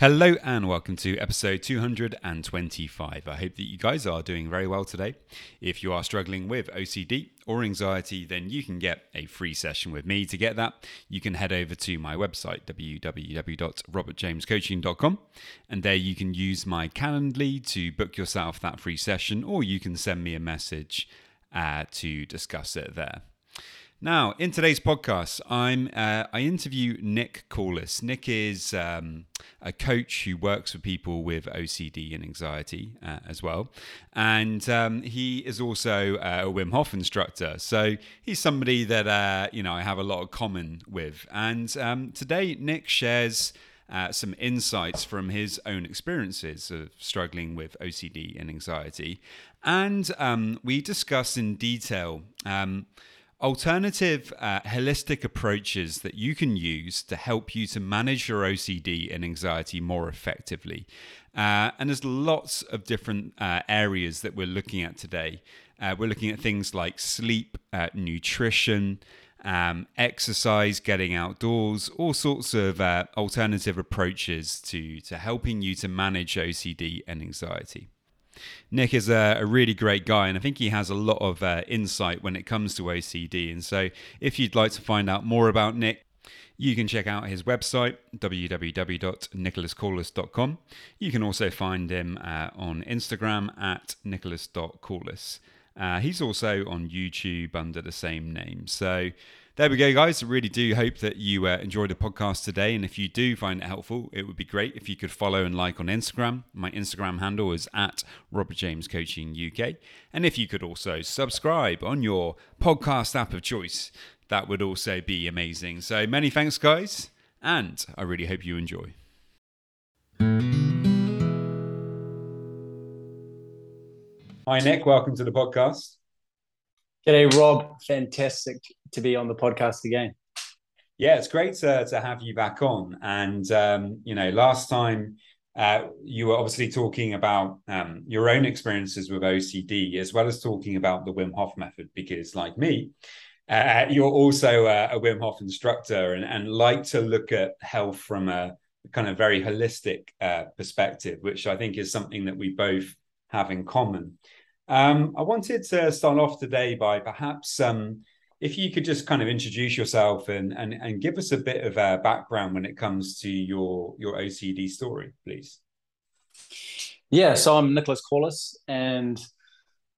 Hello and welcome to episode 225. I hope that you guys are doing very well today. If you are struggling with OCD or anxiety, then you can get a free session with me. To get that, you can head over to my website, www.robertjamescoaching.com, and there you can use my Calendly to book yourself that free session, or you can send me a message uh, to discuss it there. Now, in today's podcast, I'm uh, I interview Nick Corliss. Nick is um, a coach who works with people with OCD and anxiety uh, as well, and um, he is also uh, a Wim Hof instructor. So he's somebody that uh, you know I have a lot of common with. And um, today, Nick shares. Uh, some insights from his own experiences of struggling with OCD and anxiety. And um, we discuss in detail um, alternative uh, holistic approaches that you can use to help you to manage your OCD and anxiety more effectively. Uh, and there's lots of different uh, areas that we're looking at today. Uh, we're looking at things like sleep, uh, nutrition, um, exercise, getting outdoors, all sorts of uh, alternative approaches to, to helping you to manage OCD and anxiety. Nick is a, a, really great guy, and I think he has a lot of uh, insight when it comes to OCD. And so, if you'd like to find out more about Nick, you can check out his website, www.nicholascorliss.com. You can also find him uh, on Instagram at nicholas.corliss. Uh, he's also on YouTube under the same name. So, there we go, guys. I really do hope that you uh, enjoyed the podcast today. And if you do find it helpful, it would be great if you could follow and like on Instagram. My Instagram handle is at Robert James Coaching UK. And if you could also subscribe on your podcast app of choice, that would also be amazing. So many thanks, guys. And I really hope you enjoy. Hi, Nick. Welcome to the podcast. G'day, Rob. Fantastic to be on the podcast again. Yeah, it's great to, to have you back on. And, um, you know, last time uh, you were obviously talking about um, your own experiences with OCD, as well as talking about the Wim Hof method, because like me, uh, you're also a, a, Wim Hof instructor and, and like to look at health from a kind of very holistic uh, perspective, which I think is something that we both have in common. Um, I wanted to start off today by perhaps um, if you could just kind of introduce yourself and, and, and give us a bit of a background when it comes to your, your OCD story, please. Yeah, so I'm Nicholas Corliss and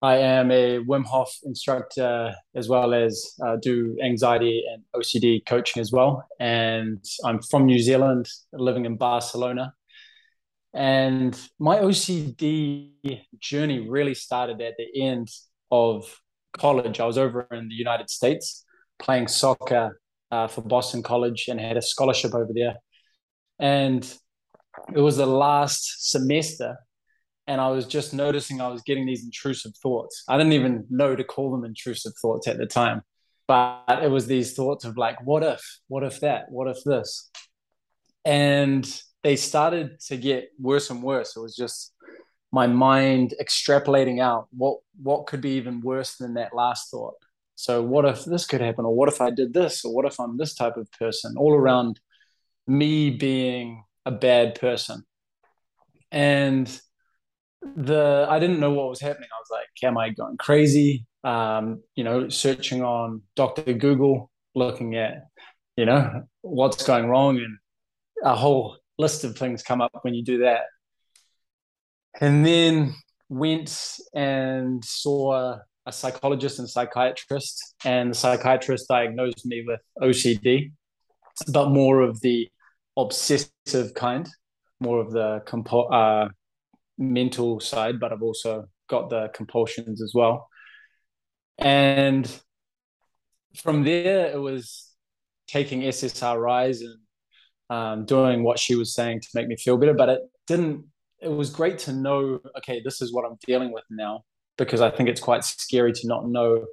I am a Wim Hof instructor as well as uh, do anxiety and OCD coaching as well. And I'm from New Zealand, living in Barcelona. And my OCD journey really started at the end of college. I was over in the United States playing soccer uh, for Boston College and had a scholarship over there. And it was the last semester. And I was just noticing I was getting these intrusive thoughts. I didn't even know to call them intrusive thoughts at the time, but it was these thoughts of like, what if, what if that, what if this? And they started to get worse and worse. It was just my mind extrapolating out what what could be even worse than that last thought. So what if this could happen, or what if I did this, or what if I'm this type of person? All around me being a bad person, and the I didn't know what was happening. I was like, am I going crazy? Um, you know, searching on Doctor Google, looking at you know what's going wrong, and a whole list of things come up when you do that. And then went and saw a psychologist and psychiatrist, and the psychiatrist diagnosed me with OCD, but more of the obsessive kind, more of the compo- uh, mental side, but I've also got the compulsions as well. And from there, it was taking SSRIs and um, doing what she was saying to make me feel better. But it didn't. It was great to know. Okay, this is what I'm dealing with now, because I think it's quite scary to not know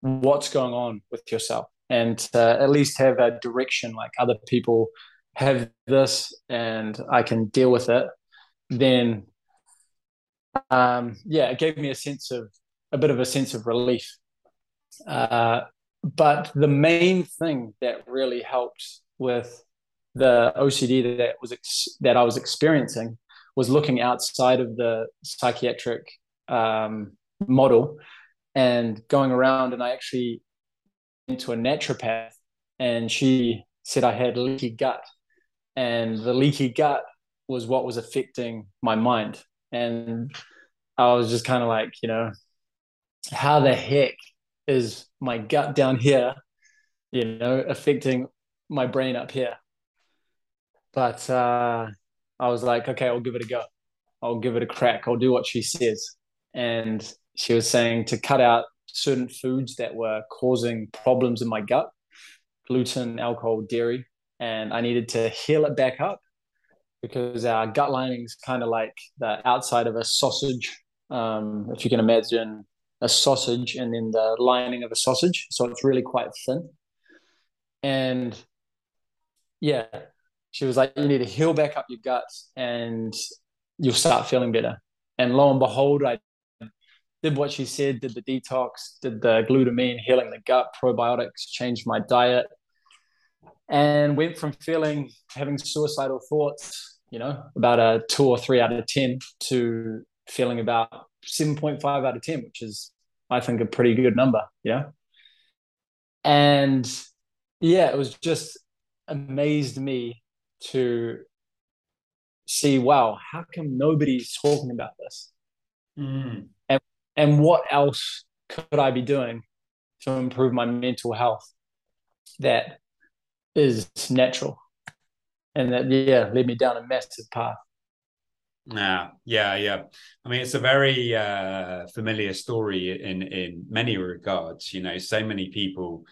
what's going on with yourself and at least have a direction like other people have this and I can deal with it, then um, yeah, it gave me a sense of a bit of a sense of relief. Uh, but the main thing that really helped with the OCD that was ex- that I was experiencing was looking outside of the psychiatric um, model and going around. And I actually went to a naturopath, and she said I had leaky gut, and the leaky gut was what was affecting my mind. And I was just kind of like, you know, how the heck is my gut down here, you know, affecting my brain up here? But uh, I was like, okay, I'll give it a go. I'll give it a crack. I'll do what she says. And she was saying to cut out certain foods that were causing problems in my gut gluten, alcohol, dairy. And I needed to heal it back up because our gut lining is kind of like the outside of a sausage um, if you can imagine a sausage and then the lining of a sausage. So it's really quite thin. And yeah, she was like, you need to heal back up your guts and you'll start feeling better. And lo and behold, I did what she said, did the detox, did the glutamine, healing the gut, probiotics, changed my diet, and went from feeling having suicidal thoughts, you know, about a two or three out of 10 to feeling about 7.5 out of 10, which is, I think, a pretty good number, yeah. And yeah, it was just amazed me to see, wow, how come nobody's talking about this? Mm. And, and what else could I be doing to improve my mental health that is natural? And that, yeah, led me down a massive path. Yeah, yeah, yeah. I mean, it's a very uh, familiar story in in many regards. You know, so many people,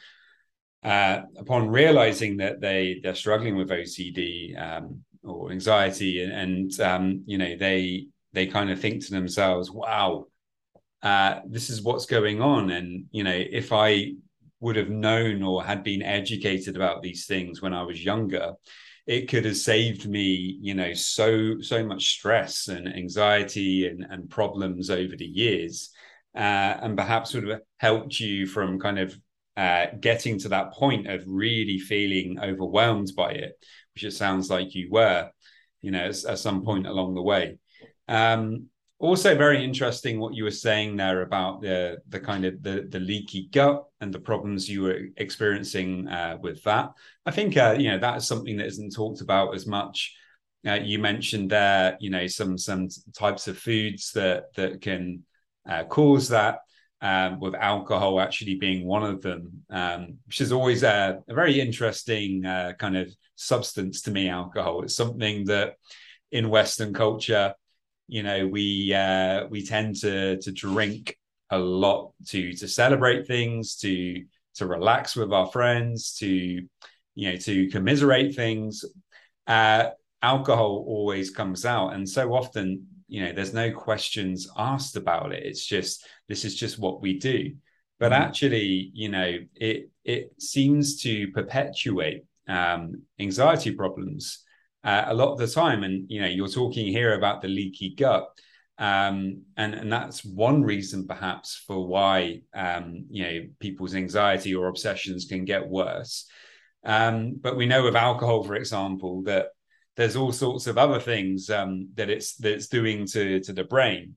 uh, upon realizing that they they're struggling with OCD um, or anxiety, and, and um, you know, they they kind of think to themselves, "Wow, uh, this is what's going on," and you know, if I would have known or had been educated about these things when I was younger, it could have saved me you know so so much stress and anxiety and, and problems over the years uh, and perhaps would have helped you from kind of uh, getting to that point of really feeling overwhelmed by it which it sounds like you were you know at, at some point along the way. Um, also very interesting what you were saying there about the the kind of the the leaky gut and the problems you were experiencing uh, with that. I think uh, you know that is something that isn't talked about as much. Uh, you mentioned there you know some some types of foods that that can uh, cause that um, with alcohol actually being one of them um, which is always a, a very interesting uh, kind of substance to me alcohol. It's something that in western culture you know we uh, we tend to to drink a lot to to celebrate things to to relax with our friends to you know to commiserate things. Uh, alcohol always comes out and so often you know there's no questions asked about it it's just this is just what we do but mm-hmm. actually you know it it seems to perpetuate um, anxiety problems uh, a lot of the time. And you know, you're talking here about the leaky gut, um, and and that's one reason perhaps for why um, you know people's anxiety or obsessions can get worse. Um, but we know with alcohol, for example, that there's all sorts of other things um, that it's that it's doing to to the brain.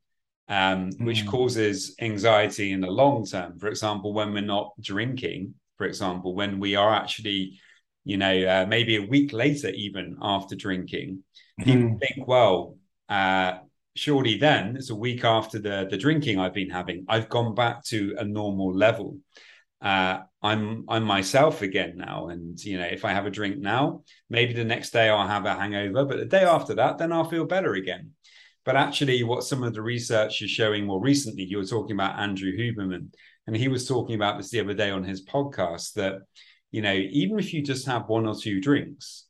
Um, which mm. causes anxiety in the long term. For example, when we're not drinking, for example, when we are actually you know, uh, maybe a week later, even after drinking, people mm. think, well, uh, surely then it's a week after the the drinking I've been having, I've gone back to a normal level. Uh, I'm I'm myself again now. And you know, if I have a drink now, maybe the next day I'll have a hangover, but the day after that, then I'll feel better again. But actually, what some of the research is showing more recently, you were talking about Andrew Huberman, and he was talking about this the other day on his podcast that you know, even if you just have one or two drinks,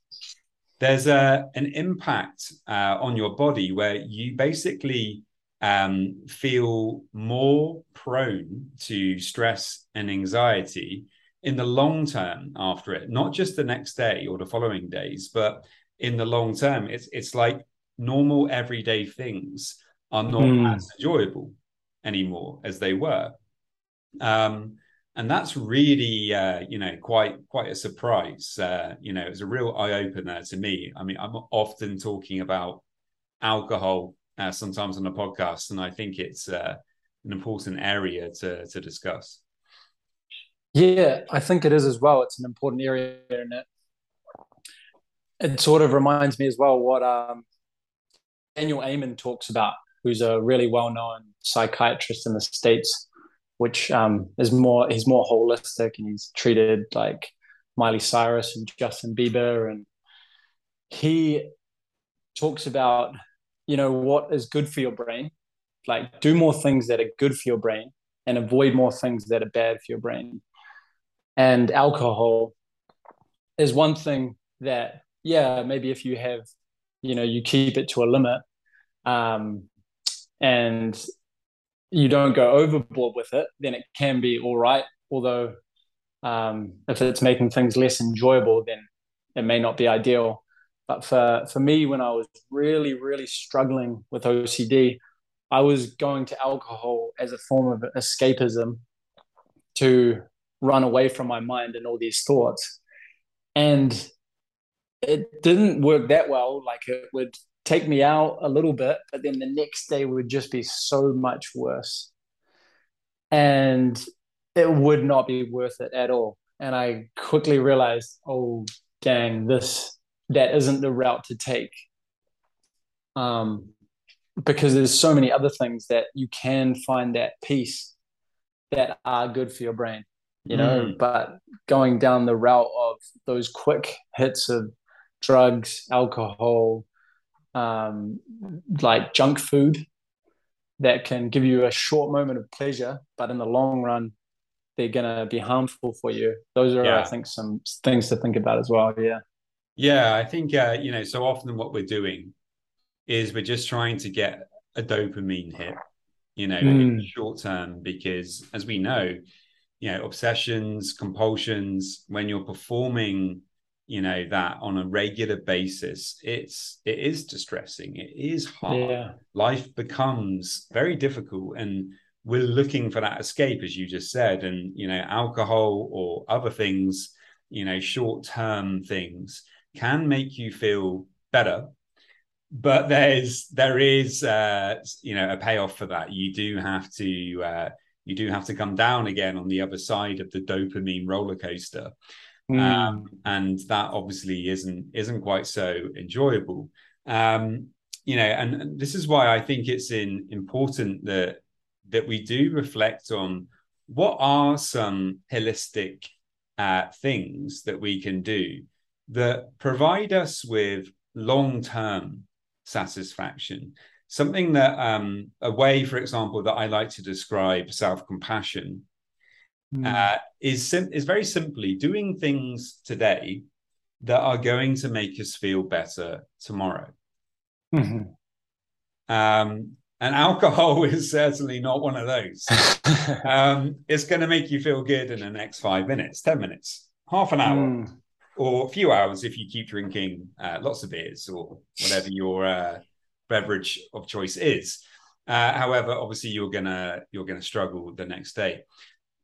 there's a an impact uh, on your body where you basically um, feel more prone to stress and anxiety in the long term after it, not just the next day or the following days, but in the long term. It's it's like normal everyday things are not mm. as enjoyable anymore as they were. Um, and that's really uh, you know quite quite a surprise uh, you know it's a real eye-opener to me i mean i'm often talking about alcohol uh, sometimes on the podcast and i think it's uh, an important area to to discuss. Yeah i think it is as well. It's an important area and it? It sort of reminds me as well what um, daniel amen talks about who's a really well-known psychiatrist in the states which um, is more he's more holistic and he's treated like Miley Cyrus and Justin Bieber. And he talks about you know what is good for your brain like do more things that are good for your brain and avoid more things that are bad for your brain and alcohol is one thing that yeah maybe if you have you know you keep it to a limit um, and you don't go overboard with it, then it can be all right. Although, um, if it's making things less enjoyable, then it may not be ideal. But for, for me, when I was really, really struggling with OCD, I was going to alcohol as a form of escapism to run away from my mind and all these thoughts. And it didn't work that well. Like it would take me out a little bit, but then the next day would just be so much worse. And it would not be worth it at all. And I quickly realized, oh, dang, this, that isn't the route to take. Um, because there's so many other things that you can find that peace that are good for your brain, you know, mm. but going down the route of those quick hits of drugs, alcohol, um, like junk food that can give you a short moment of pleasure, but in the long run, they're going to be harmful for you. Those are, yeah. I think, some things to think about as well. Yeah. Yeah. I think, uh, you know, so often what we're doing is we're just trying to get a dopamine hit, you know, mm. short term, because as we know, you know, obsessions, compulsions, when you're performing you know that on a regular basis it's it is distressing it is hard yeah. life becomes very difficult and we're looking for that escape as you just said and you know alcohol or other things you know short term things can make you feel better but there's there is uh you know a payoff for that you do have to uh you do have to come down again on the other side of the dopamine roller coaster Mm. Um, and that obviously isn't isn't quite so enjoyable. Um, you know, and, and this is why I think it's in important that that we do reflect on what are some holistic uh, things that we can do that provide us with long term satisfaction. Something that um, a way, for example, that I like to describe self compassion mm. uh, is sim- is very simply doing things today that are going to make us feel better tomorrow. Mm-hmm. Um, and alcohol is certainly not one of those. um, it's going to make you feel good in the next five minutes, 10 minutes, half an hour, mm. Or a few hours if you keep drinking uh, lots of beers or whatever your uh, beverage of choice is. Uh, however, obviously you're gonna you're gonna struggle the next day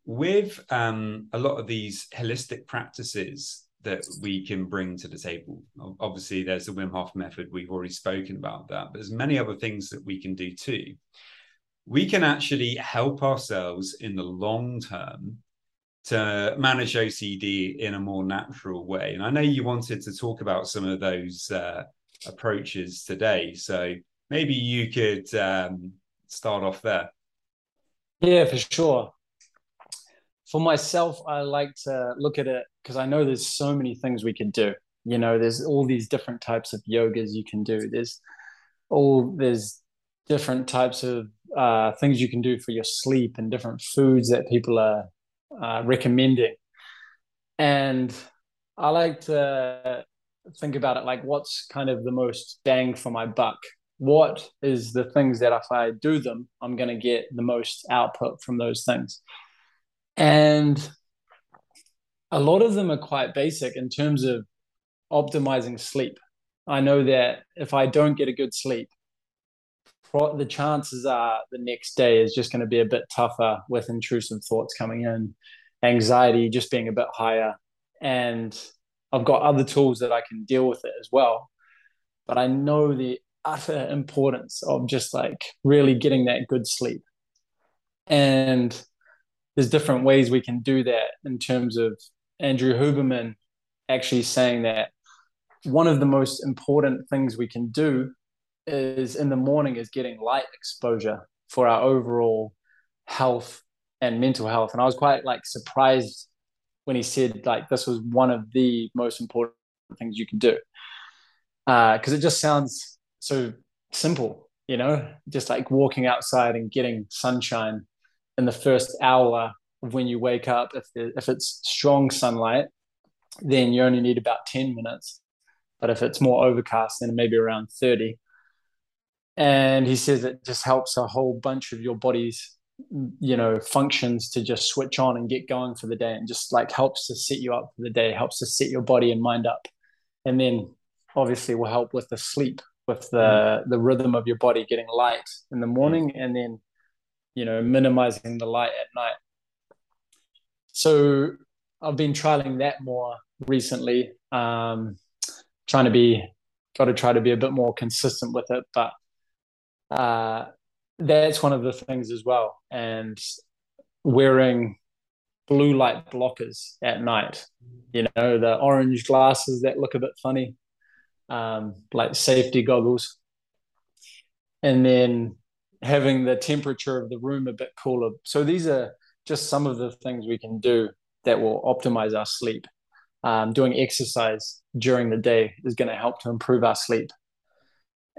with um, a lot of these holistic practices that we can bring to the table. Obviously, there's the Wim Hof method. We've already spoken about that, but there's many other things that we can do too. We can actually help ourselves in the long term to manage OCD in a more natural way. And I know you wanted to talk about some of those uh, approaches today. So maybe you could um, start off there. Yeah, for sure. for myself, I like to look at it because I know there's so many things we could do. You know, there's all these different types of yogas you can do. There's all there's different types of uh, things you can do for your sleep and different foods that people are uh, recommending. And I like to think about it like what's kind of the most bang for my buck what is the things that if I do them, I'm going to get the most output from those things. And a lot of them are quite basic in terms of optimizing sleep. I know that if I don't get a good sleep, the chances are the next day is just going to be a bit tougher with intrusive thoughts coming in, anxiety just being a bit higher. And I've got other tools that I can deal with it as well. But I know the utter importance of just like really getting that good sleep. And there's different ways we can do that in terms of Andrew Huberman actually saying that one of the most important things we can do is in the morning is getting light exposure for our overall health and mental health. And I was quite like surprised when he said like this was one of the most important things you can do because uh, it just sounds so simple, you know, just like walking outside and getting sunshine in the first hour of when you wake up. If if it's strong sunlight, then you only need about ten minutes, but if it's more overcast, then maybe around thirty. And he says it just helps a whole bunch of your body's you know functions to just switch on and get going for the day and just like helps to set you up for the day helps to set your body and mind up. And then obviously will help with the sleep with the mm. the rhythm of your body getting light in the morning and then you know minimizing the light at night. So i've been trialing that more recently um trying to be got to try to be a bit more consistent with it but uh that's one of the things as well and wearing blue light blockers at night you know the orange glasses that look a bit funny um, like safety goggles, and then having the temperature of the room a bit cooler. So these are just some of the things we can do that will optimize our sleep. Um, doing exercise during the day is going to help to improve our sleep.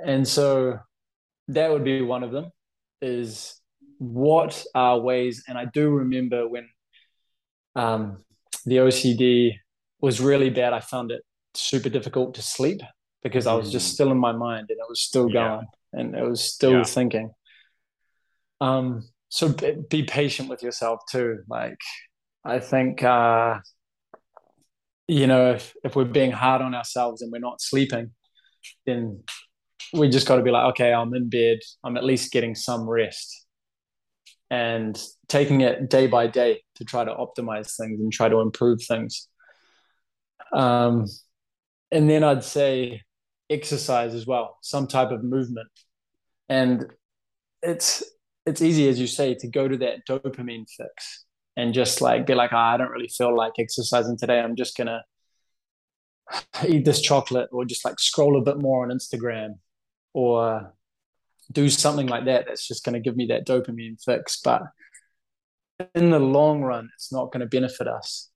And so that would be one of them is what are ways, and I do remember when um, the OCD was really bad, I found it super difficult to sleep because I was just mm. still in my mind and it was still going yeah. and it was still yeah. thinking. Um, so be, be, patient with yourself too. Like, I think, uh, you know, if, if we're being hard on ourselves and we're not sleeping, then we just got to be like, okay, I'm in bed. I'm at least getting some rest and taking it day by day to try to optimize things and try to improve things. Um, and then I'd say exercise as well, some type of movement. And it's it's easy, as you say, to go to that dopamine fix and just like be like, oh, I don't really feel like exercising today. I'm just gonna eat this chocolate or just like scroll a bit more on Instagram or do something like that that's just going to give me that dopamine fix. But in the long run, it's not going to benefit us.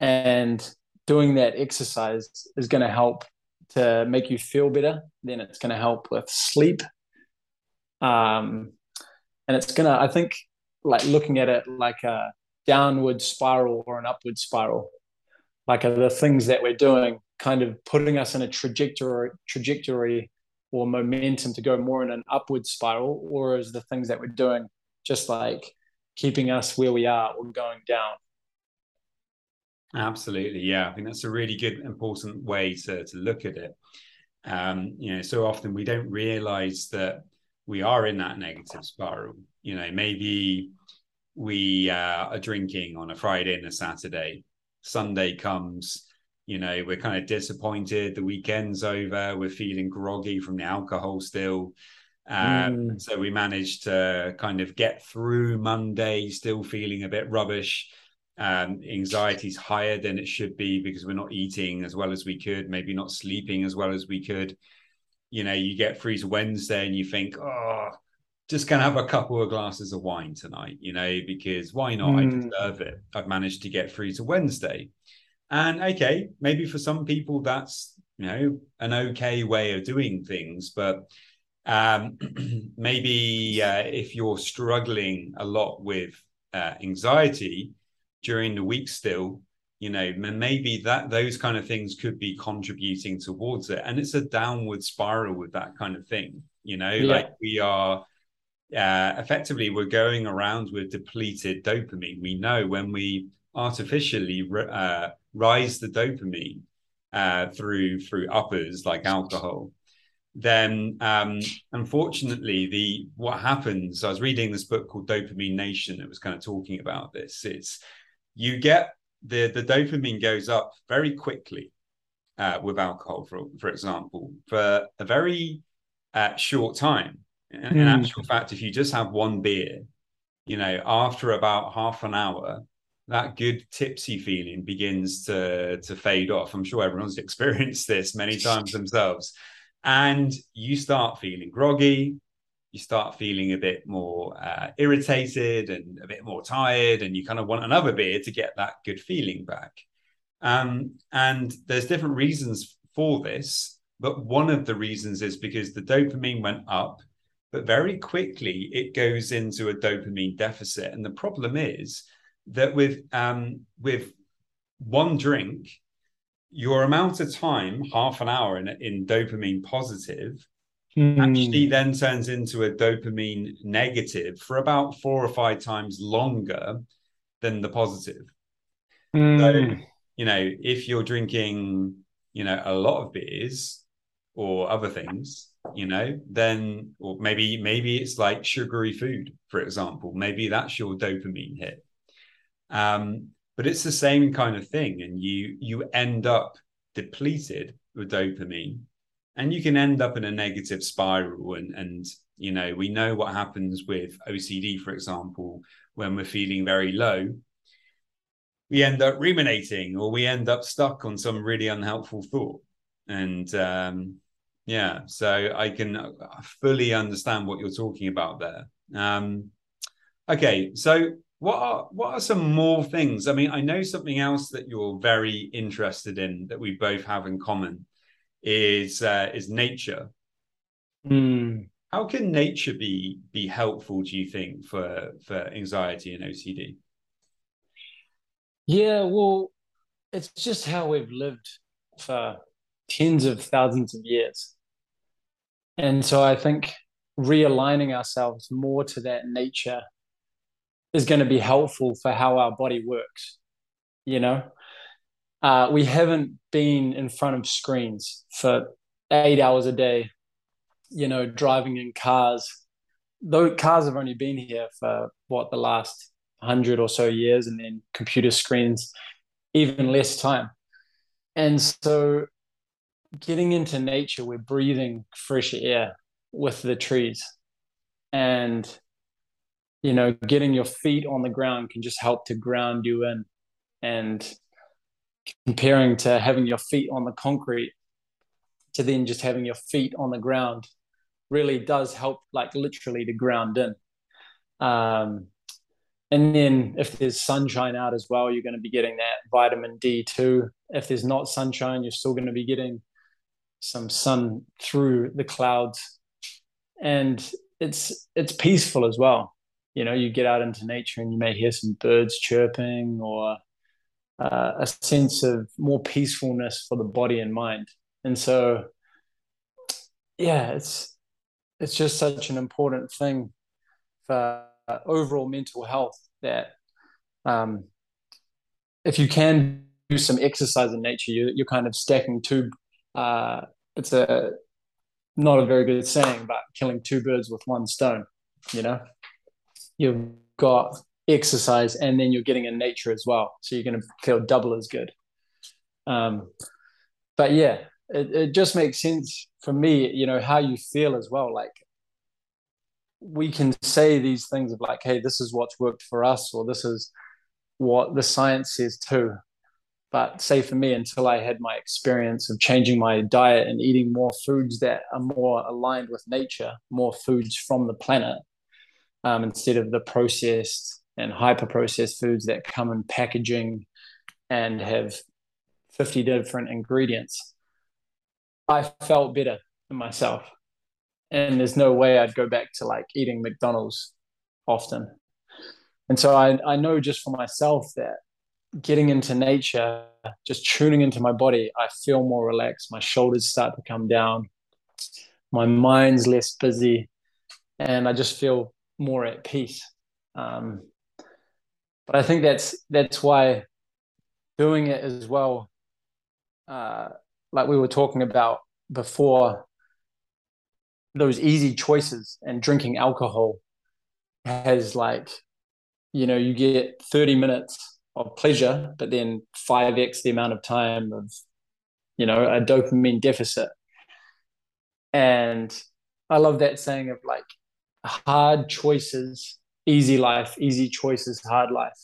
And doing that exercise is going to help to make you feel better. Then it's going to help with sleep. Um, and it's going to, I think, like looking at it like a downward spiral or an upward spiral, like the things that we're doing, kind of putting us in a trajectory, trajectory or momentum to go more in an upward spiral, or is the things that we're doing just like keeping us where we are or going down? Absolutely, yeah. I think that's a really good, important way to to look at it. Um, you know, so often we don't realize that we are in that negative spiral. You know, maybe we uh, are drinking on a Friday and a Saturday. Sunday comes, you know, we're kind of disappointed. The weekend's over. We're feeling groggy from the alcohol still. Um, mm. So we managed to kind of get through Monday, still feeling a bit rubbish um, anxiety is higher than it should be because we're not eating as well as we could, maybe not sleeping as well as we could. You know, you get through to Wednesday and you think, oh, just gonna have a couple of glasses of wine tonight, you know, because why not? Mm. I hmm. deserve it. I've managed to get through to Wednesday. And okay, maybe for some people that's you know an okay way of doing things, but um, maybe uh, if you're struggling a lot with uh, anxiety during the week still, you know, maybe that those kind of things could be contributing towards it. And it's a downward spiral with that kind of thing, you know, yeah. like we are uh, effectively we're going around with depleted dopamine. We know when we artificially uh, rise the dopamine uh, through through uppers like alcohol, then um, unfortunately the what happens. I was reading this book called Dopamine Nation. that was kind of talking about this. It's you get the the dopamine goes up very quickly uh, with alcohol, for for example, for a very uh, short time. In, mm. in actual fact, if you just have one beer, you know, after about half an hour, that good tipsy feeling begins to to fade off. I'm sure everyone's experienced this many times themselves, and you start feeling groggy. You start feeling a bit more uh, irritated and a bit more tired, and you kind of want another beer to get that good feeling back. Um, and there's different reasons for this, but one of the reasons is because the dopamine went up, but very quickly it goes into a dopamine deficit. And the problem is that with um, with one drink, your amount of time, half an hour in, in dopamine positive, mm. actually then turns into a dopamine negative for about four or five times longer than the positive. Mm. So, you know, if you're drinking, you know, a lot of beers or other things, you know, then or maybe maybe it's like sugary food, for example. Maybe that's your dopamine hit. Um, but it's the same kind of thing, and you you end up depleted with dopamine, and you can end up in a negative spiral. And and you know we know what happens with OCD, for example, when we're feeling very low. We end up ruminating, or we end up stuck on some really unhelpful thought, and um, yeah, so I can fully understand what you're talking about there. Um, okay, so what are what are some more things? I mean, I know something else that you're very interested in that we both have in common is uh, is nature. Mm. How can nature be be helpful? Do you think for for anxiety and OCD? Yeah, well, it's just how we've lived for tens of thousands of years, and so I think realigning ourselves more to that nature is going to be helpful for how our body works. You know, uh, we haven't been in front of screens for eight hours a day, you know, driving in cars. Though cars have only been here for what the last hundred or so years, and then computer screens, even less time. And so, getting into nature, we're breathing fresh air with the trees. And you know, getting your feet on the ground can just help to ground you in. And comparing to having your feet on the concrete to then just having your feet on the ground really does help, like literally to ground in. Um, and then if there's sunshine out as well, you're going to be getting that vitamin D too. If there's not sunshine, you're still going to be getting some sun through the clouds. And it's it's peaceful as well you know you get out into nature and you may hear some birds chirping or uh, a sense of more peacefulness for the body and mind. And so yeah it's it's just such an important thing for overall mental health that um, if you can do some exercise in nature you, you're kind of stacking two uh, it's a not a very good saying but killing two birds with one stone you know you've got exercise and then you're getting in nature as well. So you're going to feel double as good. Um, but yeah, it, it just makes sense for me, you know, how you feel as well. Like we can say these things of like, hey, this is what's worked for us, or this is what the science says too. But say for me, until I had my experience of changing my diet and eating more foods that are more aligned with nature, more foods from the planet, um, instead of the processed and hyper processed foods that come in packaging and have 50 different ingredients, I felt better in myself. And there's no way I'd go back to like eating McDonald's often. And so I, I know just for myself that getting into nature, just tuning into my body, I feel more relaxed. My shoulders start to come down. My mind's less busy. And I just feel more at peace. Um, but I think that's that's why doing it as well, uh, like we were talking about before, those easy choices and drinking alcohol has like, you know, you get 30 minutes of pleasure, but then 5x the amount of time of, you know, a dopamine deficit. And I love that saying of like hard choices, easy life, easy choices, hard life.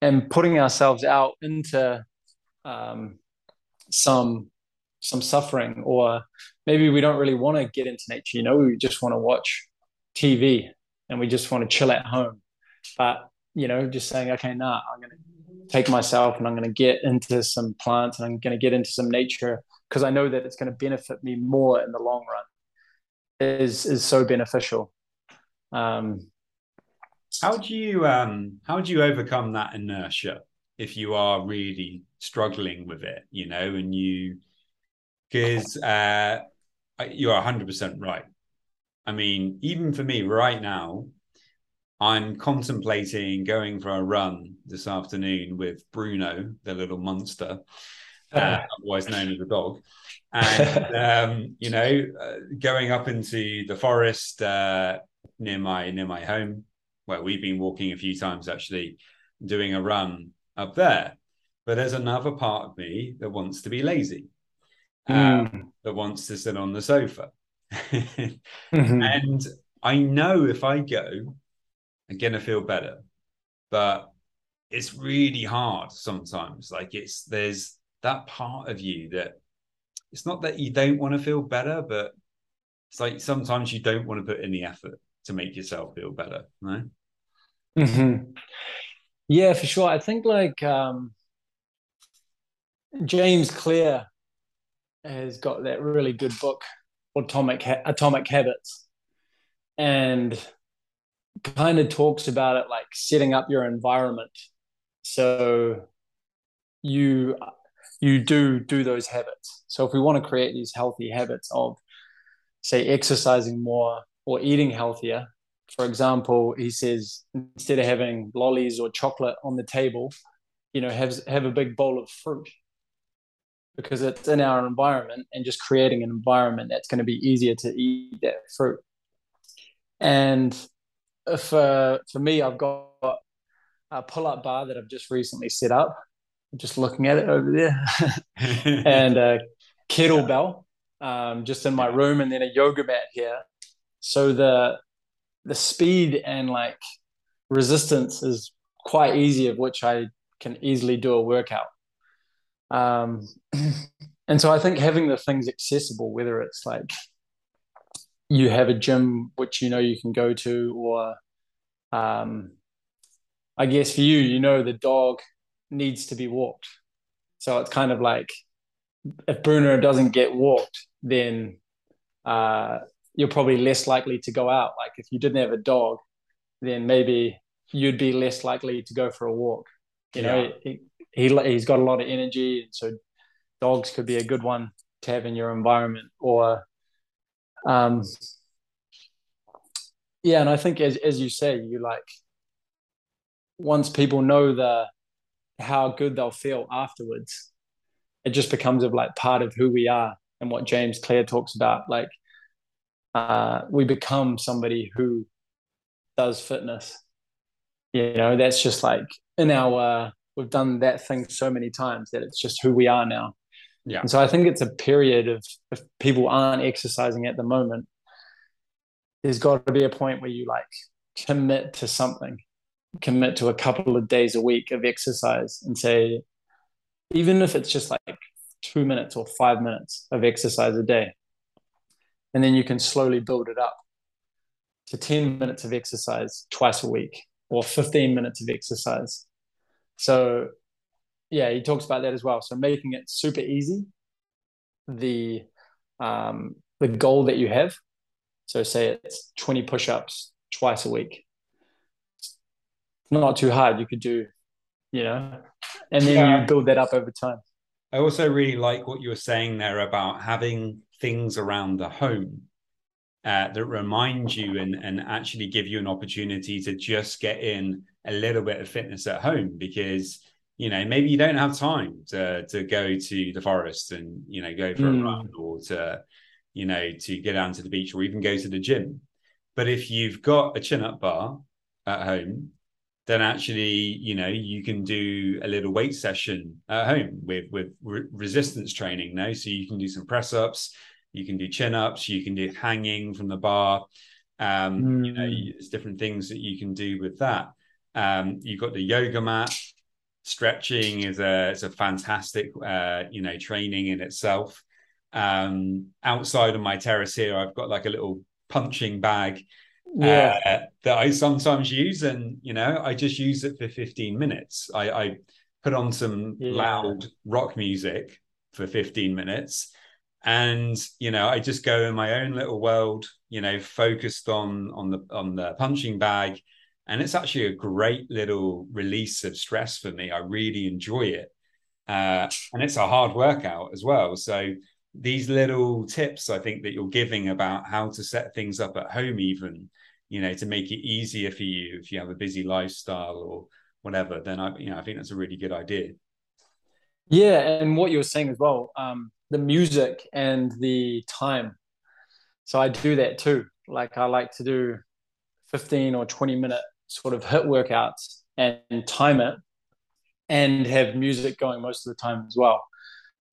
And putting ourselves out into um, some some suffering, or maybe we don't really want to get into nature. You know, we just want to watch TV and we just want to chill at home. But you know, just saying, okay, nah, I'm to take myself and I'm to get into some plants and I'm to get into some nature because I know that it's to benefit me more in the long run is is so beneficial. Um, how do you um, how do you overcome that inertia if you are really struggling with it? You know, and you because uh, you are hundred percent right. I mean, even for me right now, I'm contemplating going for a run this afternoon with Bruno, the little monster, uh, otherwise known as a dog and um, you know, uh, going up into the forest uh, near my near my home, where we've been walking a few times actually, doing a run up there. But there's another part of me that wants to be lazy, um, mm. that wants to sit on the sofa, mm-hmm. and I know if I go, I'm gonna feel better, but it's really hard sometimes. Like it's there's that part of you that it's not that you don't want to feel better, but it's like sometimes you don't want to put in the effort to make yourself feel better, right? Mm-hmm. Yeah, for sure. I think like um, James Clear has got that really good book, Atomic ha- Atomic Habits, and kind of talks about it like setting up your environment so you you do do those habits. So if we want to create these healthy habits of, say, exercising more or eating healthier, for example, he says instead of having lollies or chocolate on the table, you know, have have a big bowl of fruit because it's in our environment and just creating an environment that's going to be easier to eat that fruit. And for uh, for me, I've got a pull-up bar that I've just recently set up just looking at it over there, and a kettlebell um, just in my room, and then a yoga mat here. So the the speed and like resistance is quite easy, of which I can easily do a workout. Um, and so I think having the things accessible, whether it's like you have a gym which you know you can go to, or um, I guess for you, you know the dog needs to be walked. So it's kind of like if Bruno doesn't get walked, then uh, you're probably less likely to go out. Like if you didn't have a dog, then maybe you'd be less likely to go for a walk. You know, yeah. he, he he's got a lot of energy, and so dogs could be a good one to have in your environment. Or, um, yeah, and I think as as you say, you like once people know the how good they'll feel afterwards. It just becomes of like part of who we are and what James Clear talks about. Like uh, we become somebody who does fitness. You know, that's just like in our uh, we've done that thing so many times that it's just who we are now. Yeah. And so I think it's a period of if people aren't exercising at the moment, there's got to be a point where you like commit to something commit to a couple of days a week of exercise and say, even if it's just like two minutes or five minutes of exercise a day, and then you can slowly build it up to 10 minutes of exercise twice a week or 15 minutes of exercise. So, yeah, he talks about that as well. So, making it super easy, the um, the goal that you have. So, say it's 20 push ups twice a week. Not too hard. You could do, you know, and then yeah. you build that up over time. I also really like what you were saying there about having things around the home uh, that remind you and, and actually give you an opportunity to just get in a little bit of fitness at home because you know maybe you don't have time to to go to the forest and you know go for mm. a run or to you know to get down to the beach or even go to the gym but if you've got a chin up bar at home then actually you know you can do a little weight session at home with with re- resistance training now so you can do some press ups you can do chin ups you can do hanging from the bar um mm. you know hmm. there's different things that you can do with that um you've got the yoga mat stretching is a is a fantastic uh you know training in itself um outside of my terrace here i've got like a little punching bag yeah. Uh, that I sometimes use, and you know, I just use it for 15 minutes. I, I put on some yeah. loud rock music for 15 minutes, and you know, I just go in my own little world, you know, focused on on the on the punching bag, and it's actually a great little release of stress for me. I really enjoy it, uh, and it's a hard workout as well. So these little tips I think that you're giving about how to set things up at home, even you know, to make it easier for you if you have a busy lifestyle or whatever, then I, you know, I think that's a really good idea. Yeah, and what you were saying as well, um, the music and the time. So I do that too. Like I like to do 15 or 20 minute sort of HIIT workouts and time it and have music going most of the time as well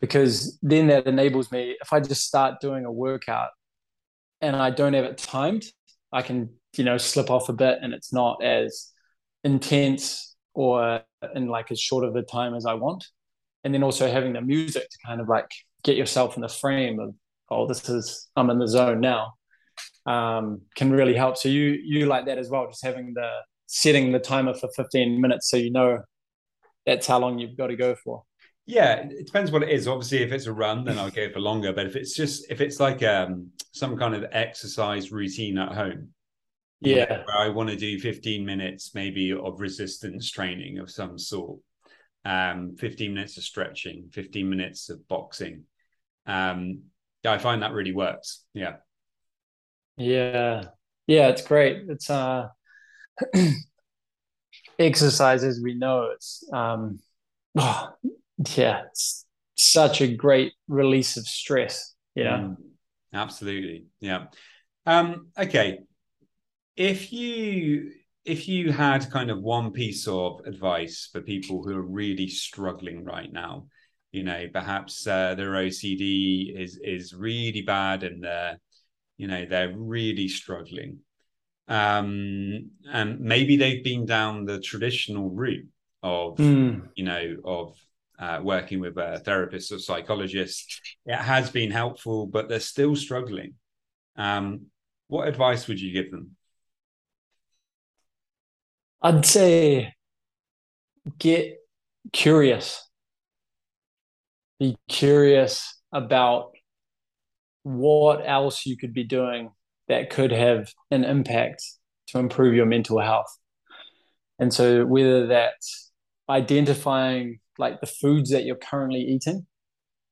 because then that enables me if i just start doing a workout and i don't have it timed i can you know slip off a bit and it's not as intense or in like as short of a time as i want and then also having the music to kind of like get yourself in the frame of oh this is i'm in the zone now um, can really help so you you like that as well just having the setting the timer for 15 minutes so you know that's how long you've got to go for yeah, it depends what it is. Obviously, if it's a run, then I'll go for longer. But if it's just if it's like um some kind of exercise routine at home, yeah, I want to do 15 minutes maybe of resistance training of some sort, um, 15 minutes of stretching, 15 minutes of boxing. Um, yeah, I find that really works. Yeah. Yeah. Yeah, it's great. It's uh exercises we know it's um oh, yeah, it's such a great release of stress. Yeah, mm, absolutely. Yeah. Um, okay. If you if you had kind of one piece of advice for people who are really struggling right now, you know, perhaps uh, their OCD is is really bad and they're, you know, they're really struggling. Um, and maybe they've been down the traditional route of, mm. you know, of uh, working with a therapist or psychologist, it has been helpful, but they're still struggling. Um, what advice would you give them? I'd say get curious. Be curious about what else you could be doing that could have an impact to improve your mental health. And so, whether that's identifying like the foods that you're currently eating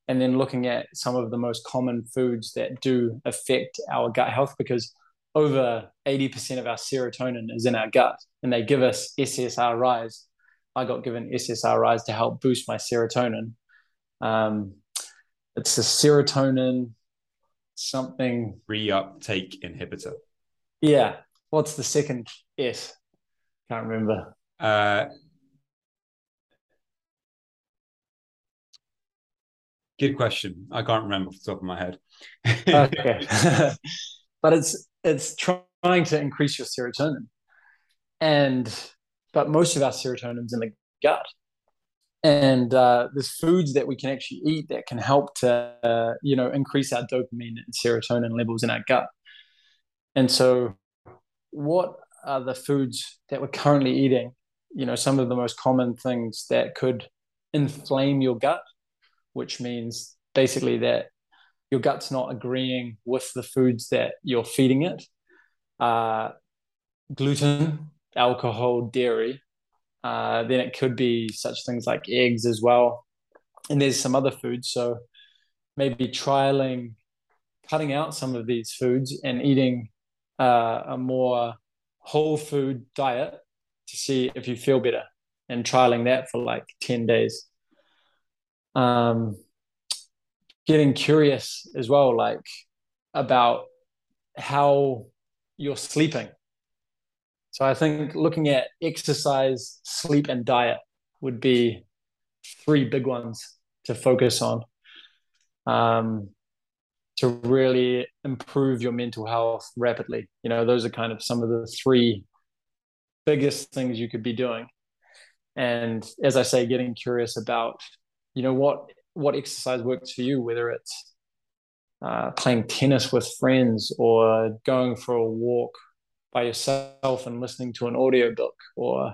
and then looking at some of the most common foods that do affect our gut health because over 80% of our serotonin is in our gut and they give us SSRIs. I got given SSRIs to help boost my serotonin. Um, it's a serotonin something reuptake inhibitor. Yeah. What's the second S? Can't remember. Uh, Good question. I can't remember off the top of my head. okay, but it's it's trying to increase your serotonin, and but most of our serotonin's in the gut, and uh, there's foods that we can actually eat that can help to uh, you know increase our dopamine and serotonin levels in our gut, and so what are the foods that we're currently eating? You know, some of the most common things that could inflame your gut, which means basically that your gut's not agreeing with the foods that you're feeding it. Uh, gluten, alcohol, dairy. Uh, then it could be such things like eggs as well. And there's some other foods. So maybe trialing cutting out some of these foods and eating uh, a more whole food diet to see if you feel better and trialing that for like 10 days. Um, getting curious as well, like about how you're sleeping. So I think looking at exercise, sleep, and diet would be three big ones to focus on. Um, to really improve your mental health rapidly. You know, those are kind of some of the three biggest things you could be doing. And as I say, getting curious about, you know, what what exercise works for you, whether it's uh, playing tennis with friends or going for a walk by yourself and listening to an audiobook or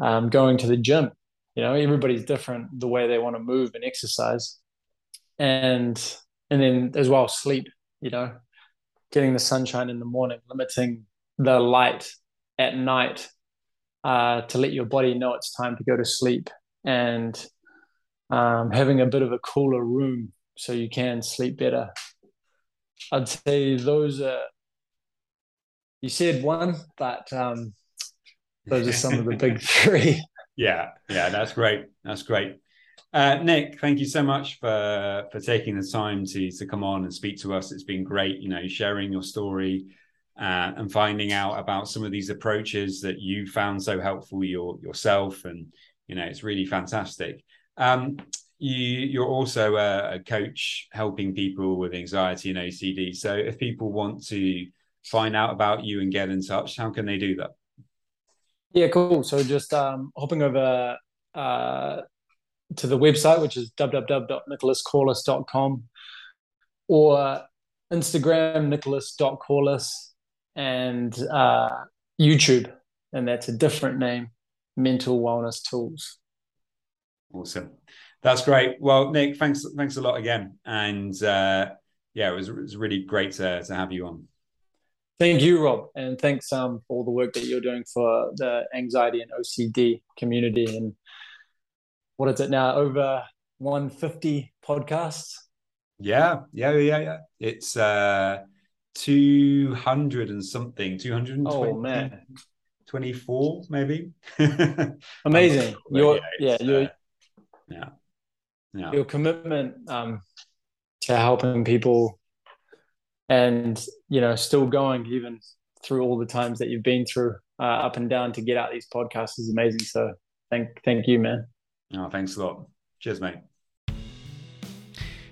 um, going to the gym. You know, everybody's different the way they want to move and exercise. And and then as well sleep you know getting the sunshine in the morning limiting the light at night uh, to let your body know it's time to go to sleep and um, having a bit of a cooler room so you can sleep better. I'd say those are you said one but um, those are some of the big three. Yeah yeah that's great. That's great. Uh, Nick, thank you so much for for taking the time to to come on and speak to us. It's been great, you know, sharing your story uh, and finding out about some of these approaches that you found so helpful your, yourself, and you know, it's really fantastic. Um, you you're also a, coach helping people with anxiety and OCD. So if people want to find out about you and get in touch, how can they do that? Yeah, cool. So just um, hopping over uh, to the website, which is www.nicholascorliss.com, or Instagram, nicholas.corliss, and uh, YouTube, and that's a different name, Mental Wellness Tools. Awesome. That's great. Well, Nick, thanks thanks a lot again. And uh, yeah, it was, it was really great to, to have you on. Thank you, Rob, and thanks um, for all the work that you're doing for the anxiety and OCD community. And what is it now? Over 150 podcasts. Yeah, yeah, yeah, yeah. It's uh 200 and something, 220. Oh man. 24 maybe. Amazing. Your yeah, uh, your yeah. Yeah. Your commitment um to helping people and you know still going even through all the times that you've been through uh, up and down to get out these podcasts is amazing so thank thank you man Oh, thanks a lot. Cheers, mate.